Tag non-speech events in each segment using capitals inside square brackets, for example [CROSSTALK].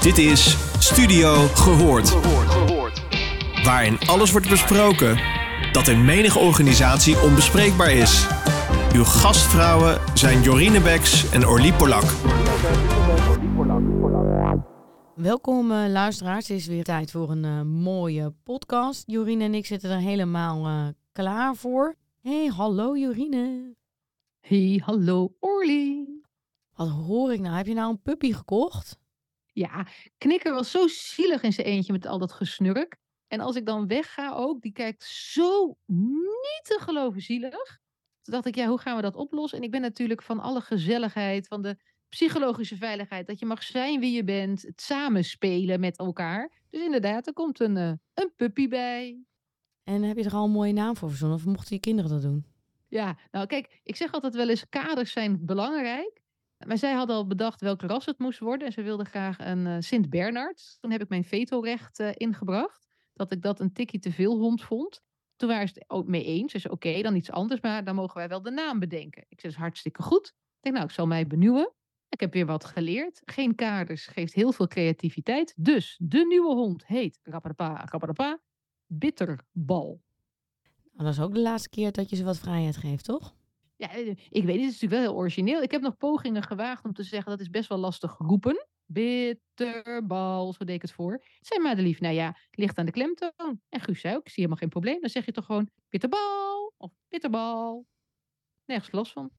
Dit is Studio Gehoord. Waarin alles wordt besproken dat in menige organisatie onbespreekbaar is. Uw gastvrouwen zijn Jorine Beks en Orlie Polak. Welkom uh, luisteraars, het is weer tijd voor een uh, mooie podcast. Jorine en ik zitten er helemaal uh, klaar voor. Hey, hallo Jorine. Hey, hallo Orly. Wat hoor ik nou? Heb je nou een puppy gekocht? Ja, Knikker was zo zielig in zijn eentje met al dat gesnurk. En als ik dan wegga ook, die kijkt zo niet te geloven zielig. Toen dacht ik, ja, hoe gaan we dat oplossen? En ik ben natuurlijk van alle gezelligheid, van de psychologische veiligheid. Dat je mag zijn wie je bent, het samenspelen met elkaar. Dus inderdaad, er komt een, uh, een puppy bij. En heb je er al een mooie naam voor verzonnen? Of mochten je kinderen dat doen? Ja, nou kijk, ik zeg altijd wel eens, kaders zijn belangrijk. Maar zij hadden al bedacht welke ras het moest worden. En ze wilden graag een uh, Sint-Bernard. Toen heb ik mijn vetorecht uh, ingebracht. Dat ik dat een tikje te veel hond vond. Toen waren ze het ook mee eens. Ze zei, oké, dan iets anders. Maar dan mogen wij wel de naam bedenken. Ik zei, hartstikke goed. Ik denk, nou, ik zal mij benieuwen. Ik heb weer wat geleerd. Geen kaders geeft heel veel creativiteit. Dus de nieuwe hond heet Rapparapa, Rapparapa, Bitterbal. Dat is ook de laatste keer dat je ze wat vrijheid geeft, toch? Ja, ik weet niet, het is natuurlijk wel heel origineel. Ik heb nog pogingen gewaagd om te zeggen dat is best wel lastig roepen. Bitterbal, zo deed ik het voor. Zei Madelief, nou ja, ligt aan de klemtoon. En Guus zei ook, ik zie helemaal geen probleem. Dan zeg je toch gewoon bitterbal of bitterbal. Nergens last van.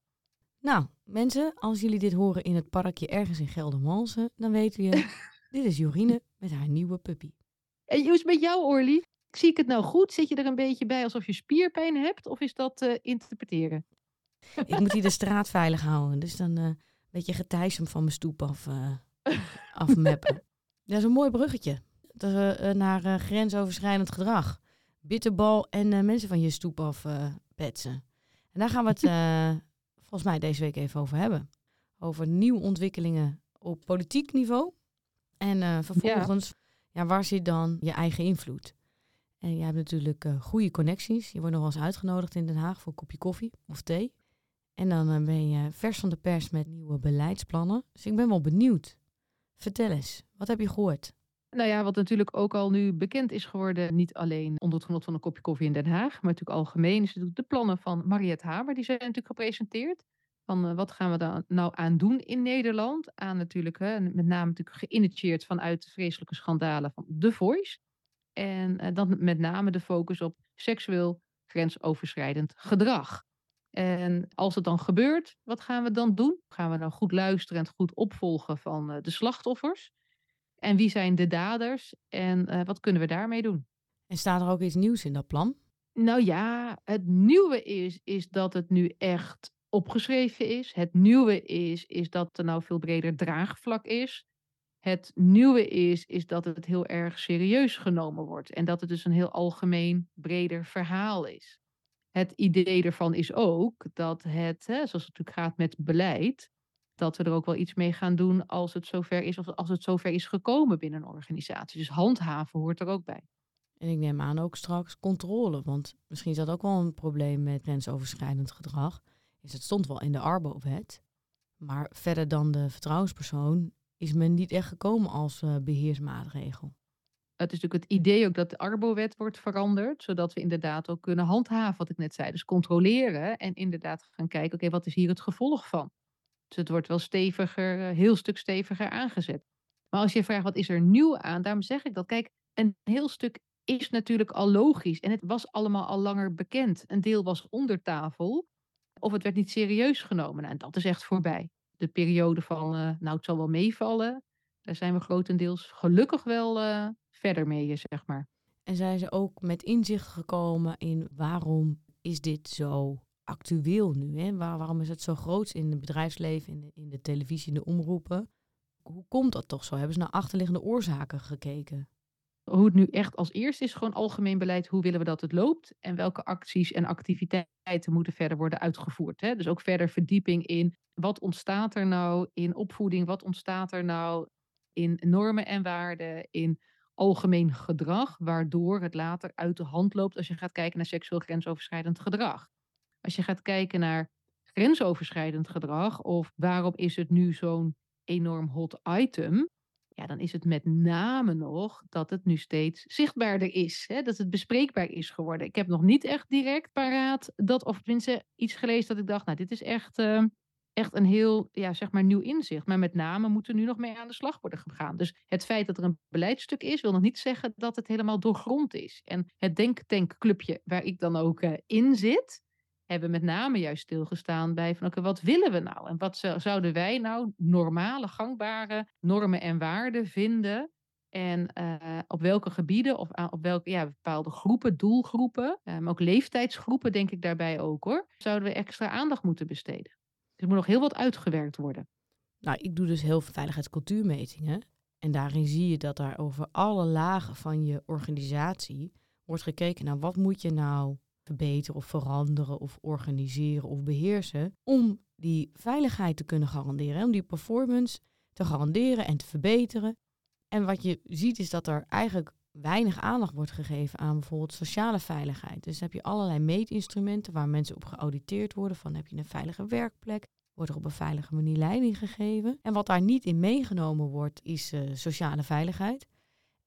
Nou, mensen, als jullie dit horen in het parkje ergens in Geldermalsen, dan weten je, [LAUGHS] dit is Jorine met haar nieuwe puppy. En het met jou, Orly? Zie ik het nou goed? Zit je er een beetje bij alsof je spierpijn hebt? Of is dat uh, interpreteren? Ik moet hier de straat veilig houden. Dus dan uh, een beetje getijsem van mijn stoep af, uh, afmeppen. Dat is een mooi bruggetje. Dat, uh, naar grensoverschrijdend gedrag. Bitterbal en mensen van je stoep af petsen. En daar gaan we het [LAUGHS] volgens mij deze week even over hebben. Over nieuwe ontwikkelingen op politiek niveau. En vervolgens, ja. ja. waar zit dan je eigen invloed? En je hebt natuurlijk goede connecties. Je wordt nog wel eens uitgenodigd in Den Haag voor een kopje koffie of thee. En dan eh, ben je vers van de pers met nieuwe beleidsplannen. Dus ik ben wel benieuwd. Vertel eens, wat heb je gehoord? Nou ja, wat natuurlijk ook al nu bekend is geworden, niet alleen onder het genot van een kopje koffie in Den Haag, maar natuurlijk algemeen, is de plannen van Mariette Hamer. Die zijn natuurlijk gepresenteerd. Van uh, wat gaan we daar nou aan doen in Nederland? Aan natuurlijk, hè, met name natuurlijk geïnitieerd vanuit de vreselijke schandalen van The Voice. En uh, dan met name de focus op seksueel grensoverschrijdend gedrag. En als het dan gebeurt, wat gaan we dan doen? Gaan we dan goed luisteren en goed opvolgen van uh, de slachtoffers? En wie zijn de daders? En uh, wat kunnen we daarmee doen? En staat er ook iets nieuws in dat plan? Nou ja, het nieuwe is, is dat het nu echt opgeschreven is. Het nieuwe is, is dat er nou veel breder draagvlak is. Het nieuwe is, is dat het heel erg serieus genomen wordt. En dat het dus een heel algemeen breder verhaal is het idee ervan is ook dat het, hè, zoals het natuurlijk gaat met beleid, dat we er ook wel iets mee gaan doen als het zover is of als het zover is gekomen binnen een organisatie. Dus handhaven hoort er ook bij. En ik neem aan ook straks controle, want misschien is dat ook wel een probleem met grensoverschrijdend gedrag. Is het stond wel in de Arbo-wet, maar verder dan de vertrouwenspersoon is men niet echt gekomen als uh, beheersmaatregel. Het is natuurlijk het idee ook dat de Arbo-wet wordt veranderd, zodat we inderdaad ook kunnen handhaven, wat ik net zei. Dus controleren en inderdaad gaan kijken, oké, wat is hier het gevolg van? Dus het wordt wel steviger, eh, heel stuk steviger aangezet. Maar als je vraagt, wat is er nieuw aan? Daarom zeg ik dat, kijk, een heel stuk is natuurlijk al logisch. En het was allemaal al langer bekend. Een deel was onder tafel, of het werd niet serieus genomen. Nou, en dat is echt voorbij. De periode van, uh, nou, het zal wel meevallen. Daar zijn we grotendeels gelukkig wel uh, verder mee, zeg maar. En zijn ze ook met inzicht gekomen in waarom is dit zo actueel nu? Hè? Waar, waarom is het zo groot in het bedrijfsleven, in de, in de televisie, in de omroepen? Hoe komt dat toch zo? Hebben ze naar achterliggende oorzaken gekeken? Hoe het nu echt als eerste is, gewoon algemeen beleid. Hoe willen we dat het loopt? En welke acties en activiteiten moeten verder worden uitgevoerd? Hè? Dus ook verder verdieping in wat ontstaat er nou in opvoeding? Wat ontstaat er nou in normen en waarden? In algemeen gedrag, waardoor het later uit de hand loopt als je gaat kijken naar seksueel grensoverschrijdend gedrag. Als je gaat kijken naar grensoverschrijdend gedrag of waarom is het nu zo'n enorm hot item, Ja, dan is het met name nog dat het nu steeds zichtbaarder is. Hè? Dat het bespreekbaar is geworden. Ik heb nog niet echt direct paraat dat, of tenminste iets gelezen dat ik dacht, nou, dit is echt, uh, echt een heel, ja, zeg maar, nieuw inzicht. Maar met name moet er nu nog mee aan de slag worden gegaan. Dus het feit dat er een beleidstuk is, wil nog niet zeggen dat het helemaal doorgrond is. En het denktankclubje waar ik dan ook uh, in zit, hebben met name juist stilgestaan bij van oké, wat willen we nou? En wat zouden wij nou normale, gangbare normen en waarden vinden? En uh, op welke gebieden of op welke ja, bepaalde groepen, doelgroepen, maar um, ook leeftijdsgroepen denk ik daarbij ook hoor, zouden we extra aandacht moeten besteden. Er moet nog heel wat uitgewerkt worden. Nou, ik doe dus heel veel veiligheidscultuurmetingen. En daarin zie je dat daar over alle lagen van je organisatie wordt gekeken naar wat moet je nou verbeteren of veranderen of organiseren of beheersen om die veiligheid te kunnen garanderen, om die performance te garanderen en te verbeteren. En wat je ziet is dat er eigenlijk weinig aandacht wordt gegeven aan bijvoorbeeld sociale veiligheid. Dus heb je allerlei meetinstrumenten waar mensen op geauditeerd worden. Van heb je een veilige werkplek? Wordt er op een veilige manier leiding gegeven? En wat daar niet in meegenomen wordt, is uh, sociale veiligheid.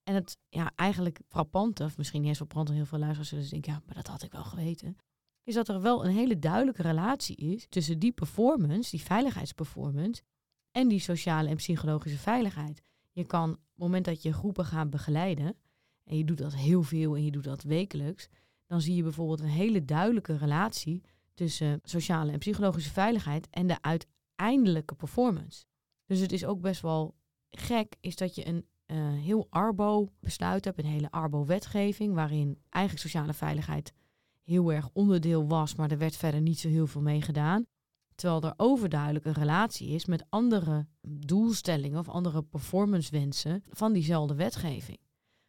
En het ja, eigenlijk frappante, of misschien niet eens frappant, heel veel luisteraars zullen denken, ja, maar dat had ik wel geweten, is dat er wel een hele duidelijke relatie is tussen die performance, die veiligheidsperformance, en die sociale en psychologische veiligheid. Je kan, op het moment dat je groepen gaat begeleiden, en je doet dat heel veel en je doet dat wekelijks, dan zie je bijvoorbeeld een hele duidelijke relatie tussen sociale en psychologische veiligheid en de uiteindelijke performance. Dus het is ook best wel gek, is dat je een uh, heel Arbo besluit hebt, een hele Arbo-wetgeving, waarin eigenlijk sociale veiligheid heel erg onderdeel was, maar er werd verder niet zo heel veel mee gedaan. Terwijl er overduidelijk een relatie is met andere doelstellingen of andere performancewensen van diezelfde wetgeving.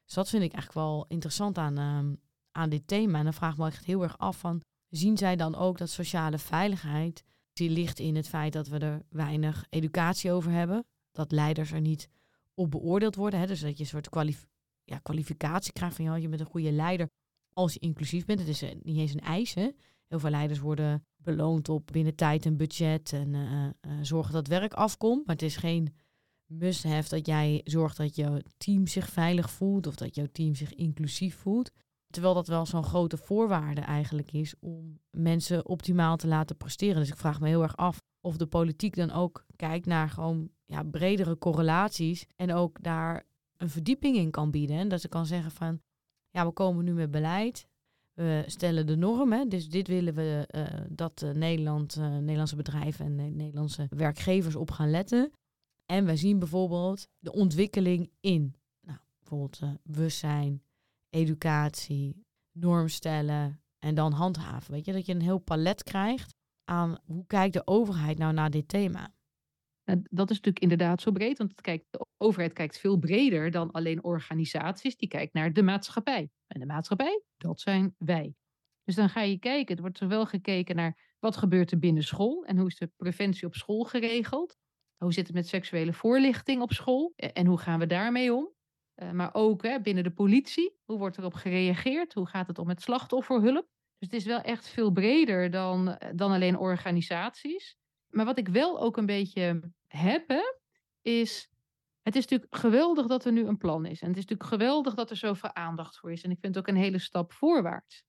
Dus dat vind ik eigenlijk wel interessant aan, uh, aan dit thema. En dan vraag ik me echt heel erg af van, zien zij dan ook dat sociale veiligheid, die ligt in het feit dat we er weinig educatie over hebben, dat leiders er niet op beoordeeld worden. Hè? Dus dat je een soort ja, kwalificatie krijgt van ja, je bent een goede leider als je inclusief bent. Het is niet eens een eis. Hè? Heel veel leiders worden beloond op binnen tijd en budget en uh, uh, zorgen dat werk afkomt. Maar het is geen must-have dat jij zorgt dat jouw team zich veilig voelt of dat jouw team zich inclusief voelt. Terwijl dat wel zo'n grote voorwaarde eigenlijk is om mensen optimaal te laten presteren. Dus ik vraag me heel erg af of de politiek dan ook kijkt naar gewoon ja, bredere correlaties en ook daar een verdieping in kan bieden. En dat ze kan zeggen van, ja, we komen nu met beleid, we stellen de normen, dus dit willen we uh, dat uh, Nederland, uh, Nederlandse bedrijven en Nederlandse werkgevers op gaan letten. En we zien bijvoorbeeld de ontwikkeling in, nou, bijvoorbeeld bewustzijn, educatie, normstellen en dan handhaven. Weet je, dat je een heel palet krijgt aan hoe kijkt de overheid nou naar dit thema. Dat is natuurlijk inderdaad zo breed, want het kijkt, de overheid kijkt veel breder dan alleen organisaties. Die kijkt naar de maatschappij. En de maatschappij, dat zijn wij. Dus dan ga je kijken, er wordt zowel gekeken naar wat gebeurt er binnen school en hoe is de preventie op school geregeld. Hoe zit het met seksuele voorlichting op school en hoe gaan we daarmee om? Uh, maar ook hè, binnen de politie, hoe wordt erop gereageerd? Hoe gaat het om met slachtofferhulp? Dus het is wel echt veel breder dan, dan alleen organisaties. Maar wat ik wel ook een beetje heb, is. Het is natuurlijk geweldig dat er nu een plan is. En het is natuurlijk geweldig dat er zoveel aandacht voor is. En ik vind het ook een hele stap voorwaarts.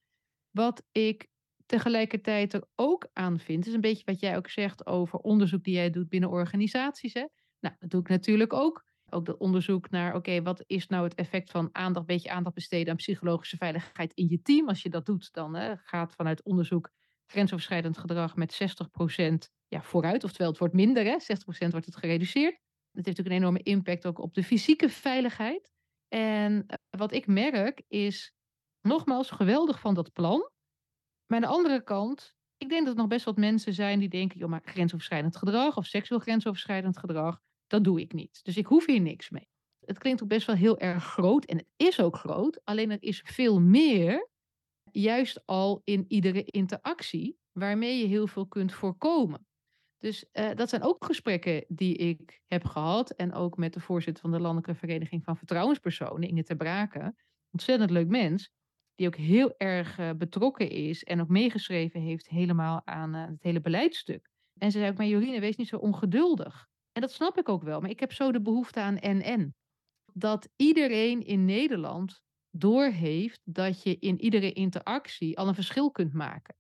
Wat ik tegelijkertijd er ook aan vind, is een beetje wat jij ook zegt over onderzoek die jij doet binnen organisaties. Hè? Nou, dat doe ik natuurlijk ook. Ook dat onderzoek naar, oké, wat is nou het effect van aandacht, beetje aandacht besteden aan psychologische veiligheid in je team. Als je dat doet, dan hè, gaat vanuit onderzoek grensoverschrijdend gedrag met 60% ja, vooruit. Oftewel, het wordt minder, hè? 60% wordt het gereduceerd. Dat heeft natuurlijk een enorme impact ook op de fysieke veiligheid. En eh, wat ik merk is, nogmaals, geweldig van dat plan. Maar aan de andere kant, ik denk dat er nog best wat mensen zijn die denken, joh, maar grensoverschrijdend gedrag of seksueel grensoverschrijdend gedrag, dat doe ik niet. Dus ik hoef hier niks mee. Het klinkt ook best wel heel erg groot en het is ook groot, alleen er is veel meer, juist al in iedere interactie, waarmee je heel veel kunt voorkomen. Dus uh, dat zijn ook gesprekken die ik heb gehad. En ook met de voorzitter van de Landelijke Vereniging van Vertrouwenspersonen, Inge ter Braken. Ontzettend leuk mens. Die ook heel erg uh, betrokken is en ook meegeschreven heeft helemaal aan uh, het hele beleidstuk. En ze zei ook, maar Jorine, wees niet zo ongeduldig. En dat snap ik ook wel. Maar ik heb zo de behoefte aan en-en. dat iedereen in Nederland doorheeft dat je in iedere interactie al een verschil kunt maken.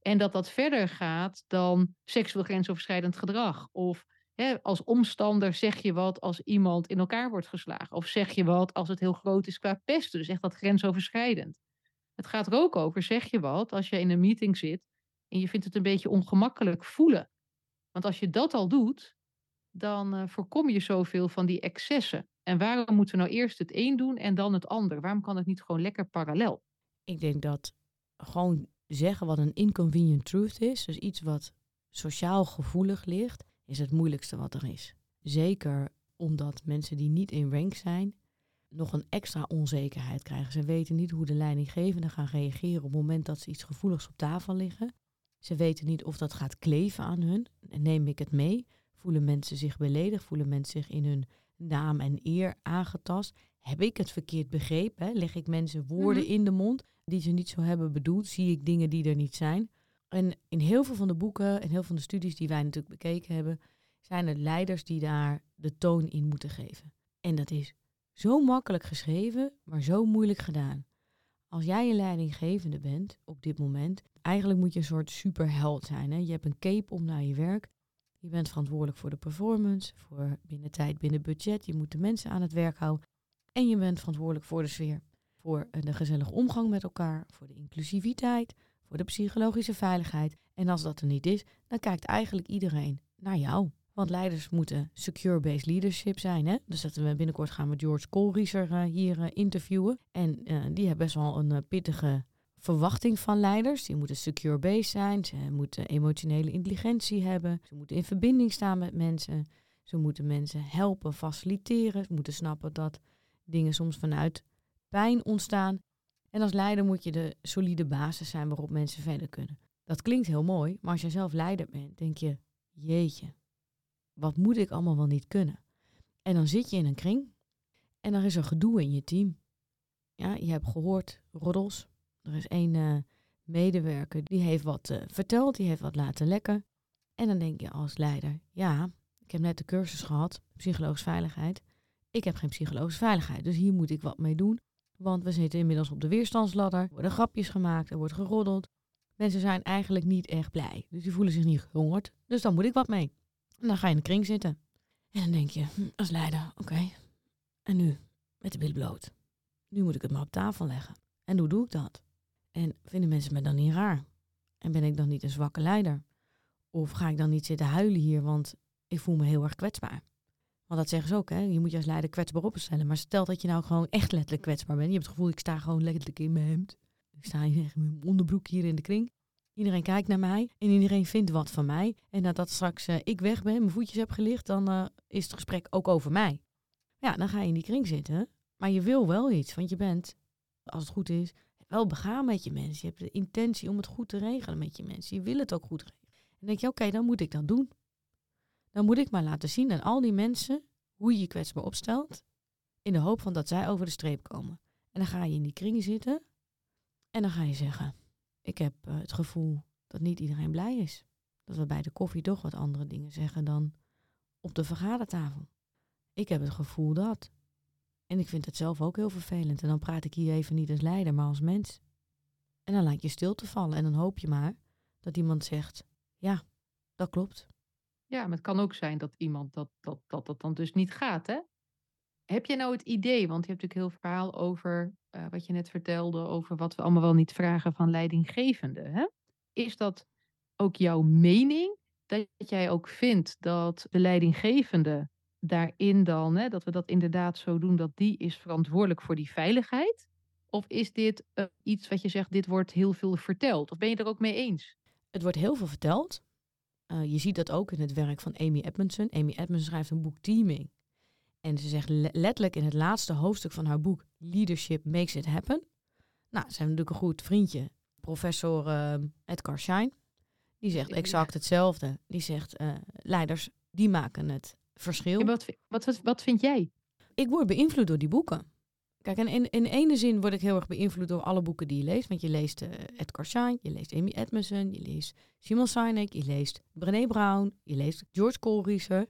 En dat dat verder gaat dan seksueel grensoverschrijdend gedrag. Of hè, als omstander zeg je wat als iemand in elkaar wordt geslagen. Of zeg je wat als het heel groot is qua pesten. Dus echt dat grensoverschrijdend. Het gaat er ook over, zeg je wat als je in een meeting zit en je vindt het een beetje ongemakkelijk voelen. Want als je dat al doet, dan uh, voorkom je zoveel van die excessen. En waarom moeten we nou eerst het een doen en dan het ander? Waarom kan het niet gewoon lekker parallel? Ik denk dat gewoon zeggen wat een inconvenient truth is, dus iets wat sociaal gevoelig ligt, is het moeilijkste wat er is. Zeker omdat mensen die niet in rank zijn, nog een extra onzekerheid krijgen. Ze weten niet hoe de leidinggevenden gaan reageren op het moment dat ze iets gevoeligs op tafel liggen. Ze weten niet of dat gaat kleven aan hun. Neem ik het mee? Voelen mensen zich beledigd? Voelen mensen zich in hun naam en eer aangetast? Heb ik het verkeerd begrepen? Leg ik mensen woorden Mhm. in de mond die ze niet zo hebben bedoeld? Zie ik dingen die er niet zijn? En in heel veel van de boeken en heel veel van de studies die wij natuurlijk bekeken hebben, zijn het leiders die daar de toon in moeten geven. En dat is zo makkelijk geschreven, maar zo moeilijk gedaan. Als jij een leidinggevende bent op dit moment, eigenlijk moet je een soort superheld zijn. Hè? Je hebt een cape om naar je werk. Je bent verantwoordelijk voor de performance, voor binnen tijd, binnen budget. Je moet de mensen aan het werk houden. En je bent verantwoordelijk voor de sfeer. Voor eh, de gezellige omgang met elkaar, voor de inclusiviteit, voor de psychologische veiligheid. En als dat er niet is, dan kijkt eigenlijk iedereen naar jou. Want leiders moeten secure-based leadership zijn. Hè? Dus dat we binnenkort gaan we George Koolrieser uh, hier uh, interviewen. En uh, die hebben best wel een pittige verwachting van leiders. Die moeten secure-based zijn. Ze moeten emotionele intelligentie hebben. Ze moeten in verbinding staan met mensen. Ze moeten mensen helpen, faciliteren. Ze moeten snappen dat dingen soms vanuit pijn ontstaan. En als leider moet je de solide basis zijn waarop mensen verder kunnen. Dat klinkt heel mooi, maar als je zelf leider bent, denk je, jeetje, wat moet ik allemaal wel niet kunnen? En dan zit je in een kring en dan is er gedoe in je team. Ja, je hebt gehoord, roddels. Er is één uh, medewerker die heeft wat uh, verteld, die heeft wat laten lekken. En dan denk je als leider, ja, ik heb net de cursus gehad, psychologische veiligheid. Ik heb geen psychologische veiligheid, dus hier moet ik wat mee doen. Want we zitten inmiddels op de weerstandsladder, er worden grapjes gemaakt, er wordt geroddeld. Mensen zijn eigenlijk niet echt blij, dus die voelen zich niet gehongerd. Dus dan moet ik wat mee. En dan ga je in de kring zitten. En dan denk je, hm, als leider, oké. En nu, met de billen bloot. Nu moet ik het maar op tafel leggen. En hoe doe ik dat? En vinden mensen me dan niet raar? En ben ik dan niet een zwakke leider? Of ga ik dan niet zitten huilen hier, want ik voel me heel erg kwetsbaar? Want dat zeggen ze ook, hè? Je moet je als leider kwetsbaar opstellen. Maar stel dat je nou gewoon echt letterlijk kwetsbaar bent. Je hebt het gevoel, ik sta gewoon letterlijk in mijn hemd. Ik sta hier in mijn onderbroek hier in de kring. Iedereen kijkt naar mij en iedereen vindt wat van mij. En nadat straks uh, ik weg ben, mijn voetjes heb gelicht, dan uh, is het gesprek ook over mij. Ja, dan ga je in die kring zitten. Maar je wil wel iets, want je bent, als het goed is, wel begaan met je mensen. Je hebt de intentie om het goed te regelen met je mensen. Je wil het ook goed regelen. En dan denk je, oké, dan moet ik dat doen. Dan moet ik maar laten zien aan al die mensen hoe je je kwetsbaar opstelt. In de hoop van dat zij over de streep komen. En dan ga je in die kring zitten. En dan ga je zeggen, ik heb uh, het gevoel dat niet iedereen blij is. Dat we bij de koffie toch wat andere dingen zeggen dan op de vergadertafel. Ik heb het gevoel dat. En ik vind het zelf ook heel vervelend. En dan praat ik hier even niet als leider, maar als mens. En dan laat je stilte vallen. En dan hoop je maar dat iemand zegt, ja, dat klopt. Ja, maar het kan ook zijn dat iemand dat, dat, dat, dat dan dus niet gaat, hè? Heb je nou het idee, want je hebt natuurlijk heel verhaal over uh, wat je net vertelde, over wat we allemaal wel niet vragen van leidinggevenden. Hè? Is dat ook jouw mening? Dat jij ook vindt dat de leidinggevende daarin dan, hè, dat we dat inderdaad zo doen, dat die is verantwoordelijk voor die veiligheid? Of is dit uh, iets wat je zegt, dit wordt heel veel verteld? Of ben je er ook mee eens? Het wordt heel veel verteld. Uh, je ziet dat ook in het werk van Amy Edmondson. Amy Edmondson schrijft een boek Teaming. En ze zegt le letterlijk in het laatste hoofdstuk van haar boek Leadership Makes It Happen. Nou, ze hebben natuurlijk een goed vriendje, professor uh, Edgar Schein. Die zegt exact hetzelfde. Die zegt, uh, leiders, die maken het verschil. Ja, wat, wat, wat, wat vind jij? Ik word beïnvloed door die boeken. Kijk, en in, in ene zin word ik heel erg beïnvloed door alle boeken die je leest. Want je leest uh, Edgar Schein, je leest Amy Edmondson, je leest Simon Sinek, je leest Brené Brown, je leest George Koolrieser.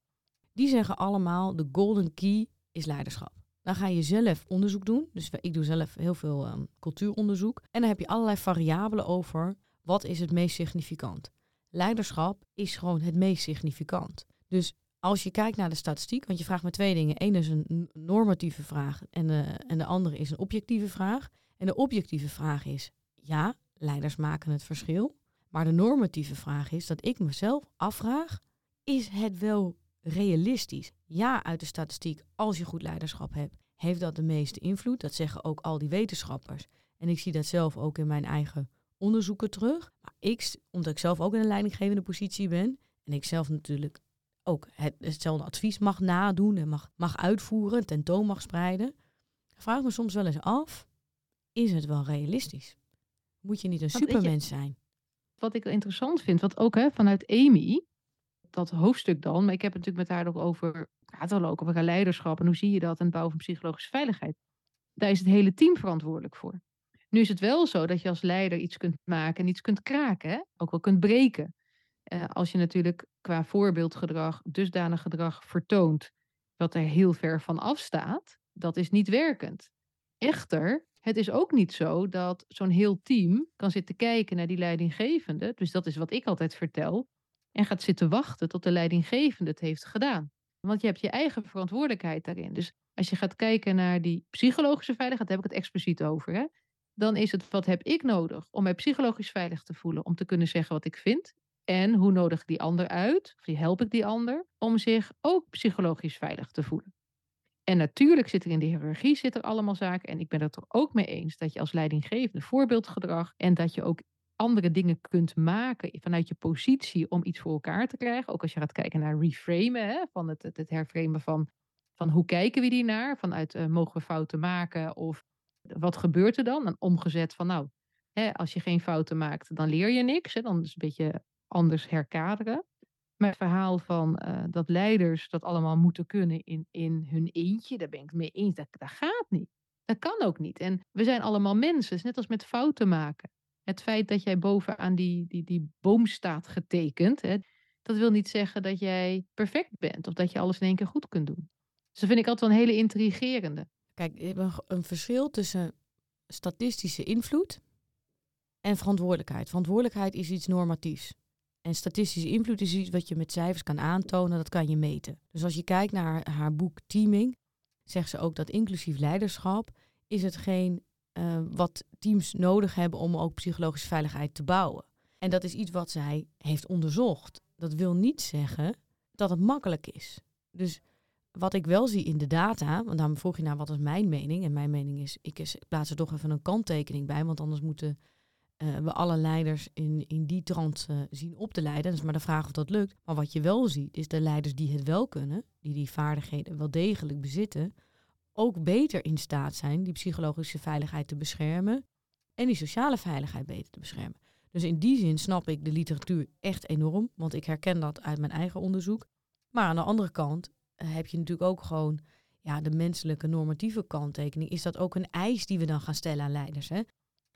Die zeggen allemaal, de golden key is leiderschap. Dan ga je zelf onderzoek doen. Dus ik doe zelf heel veel um, cultuuronderzoek. En dan heb je allerlei variabelen over wat is het meest significant. Leiderschap is gewoon het meest significant. Dus als je kijkt naar de statistiek, want je vraagt me twee dingen. Eén is een normatieve vraag en de, en de andere is een objectieve vraag. En de objectieve vraag is, ja, leiders maken het verschil. Maar de normatieve vraag is dat ik mezelf afvraag, is het wel realistisch? Ja, uit de statistiek, als je goed leiderschap hebt, heeft dat de meeste invloed. Dat zeggen ook al die wetenschappers. En ik zie dat zelf ook in mijn eigen onderzoeken terug. Maar ik, omdat ik zelf ook in een leidinggevende positie ben, en ik zelf natuurlijk ook het, hetzelfde advies mag nadoen en mag, mag uitvoeren, tentoon mag spreiden, vraag me soms wel eens af, is het wel realistisch? Moet je niet een supermens zijn? Wat ik interessant vind, wat ook hè, vanuit Amy, dat hoofdstuk dan, maar ik heb het natuurlijk met haar ook over, gaat wel ook over leiderschap en hoe zie je dat en het bouwen van psychologische veiligheid. Daar is het hele team verantwoordelijk voor. Nu is het wel zo dat je als leider iets kunt maken en iets kunt kraken, ook wel kunt breken. Uh, als je natuurlijk qua voorbeeldgedrag dusdanig gedrag vertoont dat er heel ver van afstaat, dat is niet werkend. Echter, het is ook niet zo dat zo'n heel team kan zitten kijken naar die leidinggevende. Dus dat is wat ik altijd vertel. En gaat zitten wachten tot de leidinggevende het heeft gedaan. Want je hebt je eigen verantwoordelijkheid daarin. Dus als je gaat kijken naar die psychologische veiligheid, daar heb ik het expliciet over. Hè? Dan is het wat heb ik nodig om mij psychologisch veilig te voelen. Om te kunnen zeggen wat ik vind. En hoe nodig ik die ander uit? Of help ik die ander om zich ook psychologisch veilig te voelen? En natuurlijk zit er in de hiërarchie zit er allemaal zaken. En ik ben het er ook mee eens dat je als leidinggevende voorbeeldgedrag en dat je ook andere dingen kunt maken vanuit je positie om iets voor elkaar te krijgen. Ook als je gaat kijken naar reframen, hè, van het, het, herframen van, van hoe kijken we die naar? Vanuit uh, mogen we fouten maken of wat gebeurt er dan? En omgezet van nou, hè, als je geen fouten maakt, dan leer je niks. Hè, dan is het een beetje anders herkaderen. Maar het verhaal van uh, dat leiders dat allemaal moeten kunnen in, in hun eentje, daar ben ik het mee eens. Dat, dat gaat niet. Dat kan ook niet. En we zijn allemaal mensen, net als met fouten maken. Het feit dat jij bovenaan die, die, die boom staat getekend, hè, dat wil niet zeggen dat jij perfect bent of dat je alles in één keer goed kunt doen. Dus dat vind ik altijd wel een hele intrigerende. Kijk, je hebt een verschil tussen statistische invloed en verantwoordelijkheid. Verantwoordelijkheid is iets normatiefs. En statistische invloed is iets wat je met cijfers kan aantonen, dat kan je meten. Dus als je kijkt naar haar boek Teaming, zegt ze ook dat inclusief leiderschap is hetgeen uh, wat teams nodig hebben om ook psychologische veiligheid te bouwen. En dat is iets wat zij heeft onderzocht. Dat wil niet zeggen dat het makkelijk is. Dus wat ik wel zie in de data, want daarom vroeg je naar wat is mijn mening. En mijn mening is, ik plaats er toch even een kanttekening bij, want anders moeten uh, we alle leiders in, in die trant uh, zien op te leiden. Dat is maar de vraag of dat lukt. Maar wat je wel ziet, is de leiders die het wel kunnen, die die vaardigheden wel degelijk bezitten, ook beter in staat zijn die psychologische veiligheid te beschermen en die sociale veiligheid beter te beschermen. Dus in die zin snap ik de literatuur echt enorm, want ik herken dat uit mijn eigen onderzoek. Maar aan de andere kant uh, heb je natuurlijk ook gewoon ja, de menselijke normatieve kanttekening. Is dat ook een eis die we dan gaan stellen aan leiders? Hè?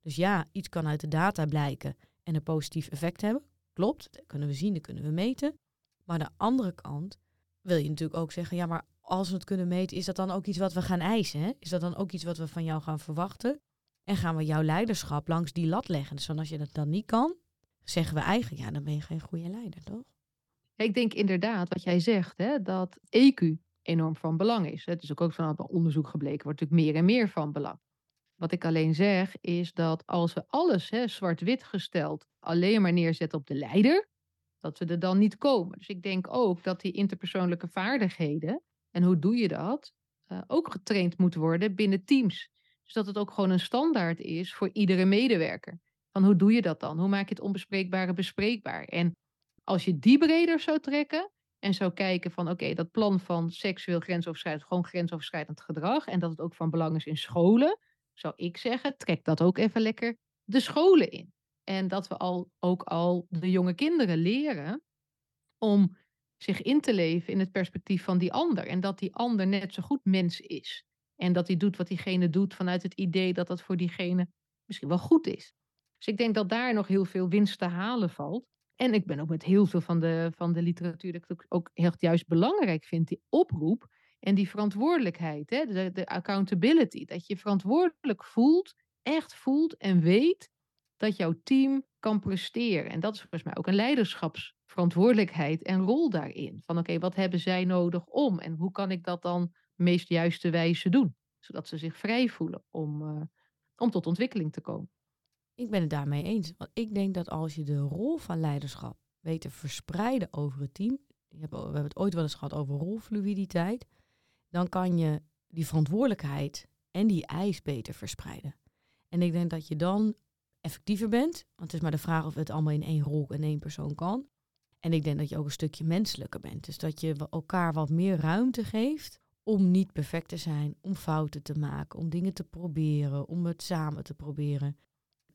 Dus ja, iets kan uit de data blijken en een positief effect hebben. Klopt, dat kunnen we zien, dat kunnen we meten. Maar aan de andere kant wil je natuurlijk ook zeggen, ja, maar als we het kunnen meten, is dat dan ook iets wat we gaan eisen? Hè? Is dat dan ook iets wat we van jou gaan verwachten? En gaan we jouw leiderschap langs die lat leggen? Dus als je dat dan niet kan, zeggen we eigenlijk, ja, dan ben je geen goede leider, toch? Ik denk inderdaad wat jij zegt, hè, dat EQ enorm van belang is. Het is ook, ook van onderzoek gebleken, wordt natuurlijk meer en meer van belang. Wat ik alleen zeg is dat als we alles zwart-wit gesteld alleen maar neerzetten op de leider, dat we er dan niet komen. Dus ik denk ook dat die interpersoonlijke vaardigheden, en hoe doe je dat, uh, ook getraind moet worden binnen teams. Dus dat het ook gewoon een standaard is voor iedere medewerker. Van hoe doe je dat dan? Hoe maak je het onbespreekbare bespreekbaar? En als je die breder zou trekken en zou kijken van oké, dat plan van seksueel grensoverschrijdend, gewoon grensoverschrijdend gedrag en dat het ook van belang is in scholen, zou ik zeggen, trek dat ook even lekker de scholen in. En dat we al, ook al de jonge kinderen leren om zich in te leven in het perspectief van die ander. En dat die ander net zo goed mens is. En dat hij doet wat diegene doet vanuit het idee dat dat voor diegene misschien wel goed is. Dus ik denk dat daar nog heel veel winst te halen valt. En ik ben ook met heel veel van de, van de literatuur dat ik ook heel juist belangrijk vind, die oproep En die verantwoordelijkheid, hè, de, de accountability, dat je verantwoordelijk voelt, echt voelt en weet dat jouw team kan presteren. En dat is volgens mij ook een leiderschapsverantwoordelijkheid en rol daarin. Van oké, wat hebben zij nodig om en hoe kan ik dat dan meest juiste wijze doen? Zodat ze zich vrij voelen om, uh, om tot ontwikkeling te komen. Ik ben het daarmee eens. Want ik denk dat als je de rol van leiderschap weet te verspreiden over het team. We hebben het ooit wel eens gehad over rolfluiditeit. Dan kan je die verantwoordelijkheid en die eis beter verspreiden. En ik denk dat je dan effectiever bent. Want het is maar de vraag of het allemaal in één rol en één persoon kan. En ik denk dat je ook een stukje menselijker bent. Dus dat je elkaar wat meer ruimte geeft om niet perfect te zijn, om fouten te maken, om dingen te proberen, om het samen te proberen.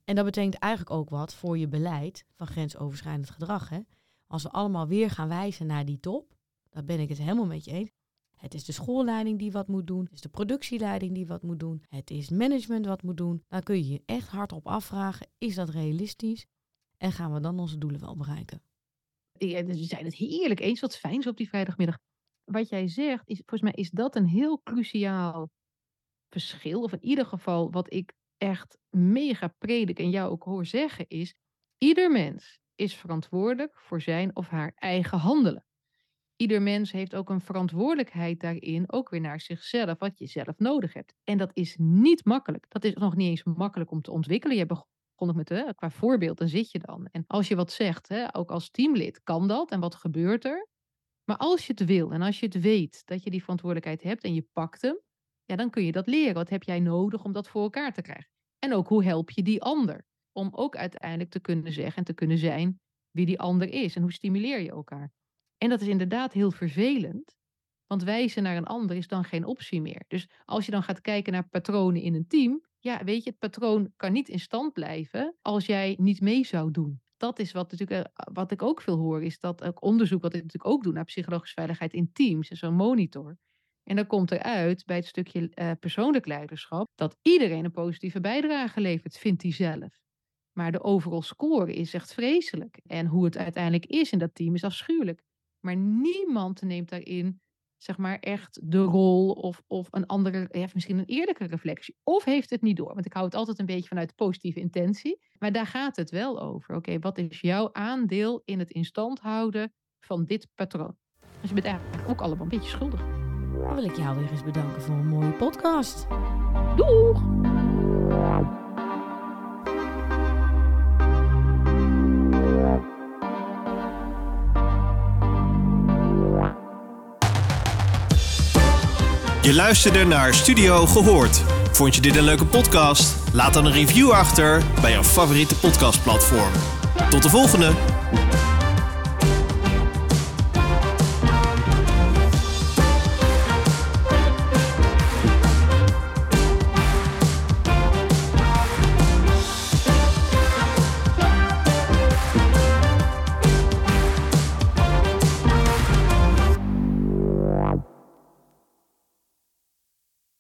En dat betekent eigenlijk ook wat voor je beleid van grensoverschrijdend gedrag. Hè? Als we allemaal weer gaan wijzen naar die top, dan ben ik het helemaal met je eens. Het is de schoolleiding die wat moet doen. Het is de productieleiding die wat moet doen. Het is management wat moet doen. Dan kun je je echt hardop afvragen, is dat realistisch? En gaan we dan onze doelen wel bereiken? Ja, dus we zijn het heerlijk eens. Wat fijn op die vrijdagmiddag. Wat jij zegt, is, volgens mij is dat een heel cruciaal verschil. Of in ieder geval wat ik echt mega predik en jou ook hoor zeggen is... Ieder mens is verantwoordelijk voor zijn of haar eigen handelen ieder mens heeft ook een verantwoordelijkheid daarin, ook weer naar zichzelf, wat je zelf nodig hebt. En dat is niet makkelijk. Dat is nog niet eens makkelijk om te ontwikkelen. Je begon met, hè, qua voorbeeld, dan zit je dan. En als je wat zegt, hè, ook als teamlid, kan dat. En wat gebeurt er? Maar als je het wil en als je het weet dat je die verantwoordelijkheid hebt en je pakt hem, ja, dan kun je dat leren. Wat heb jij nodig om dat voor elkaar te krijgen? En ook hoe help je die ander? Om ook uiteindelijk te kunnen zeggen en te kunnen zijn wie die ander is. En hoe stimuleer je elkaar? En dat is inderdaad heel vervelend, want wijzen naar een ander is dan geen optie meer. Dus als je dan gaat kijken naar patronen in een team, ja, weet je, het patroon kan niet in stand blijven als jij niet mee zou doen. Dat is wat, natuurlijk, eh, wat ik ook veel hoor, is dat ook onderzoek, wat ik natuurlijk ook doe naar psychologische veiligheid in teams, zo'n monitor. En dan komt eruit bij het stukje uh, persoonlijk leiderschap dat iedereen een positieve bijdrage levert, vindt hij zelf. Maar de overall score is echt vreselijk. En hoe het uiteindelijk is in dat team is afschuwelijk. Maar niemand neemt daarin zeg maar echt de rol of, of een andere, heeft misschien een eerlijke reflectie. Of heeft het niet door. Want ik hou het altijd een beetje vanuit positieve intentie. Maar daar gaat het wel over. Oké, wat is jouw aandeel in het instand houden van dit patroon? Dus je bent eigenlijk ook allemaal een beetje schuldig. Dan wil ik jou weer eens bedanken voor een mooie podcast. Doeg! Je luisterde naar Studio Gehoord. Vond je dit een leuke podcast? Laat dan een review achter bij jouw favoriete podcastplatform. Tot de volgende!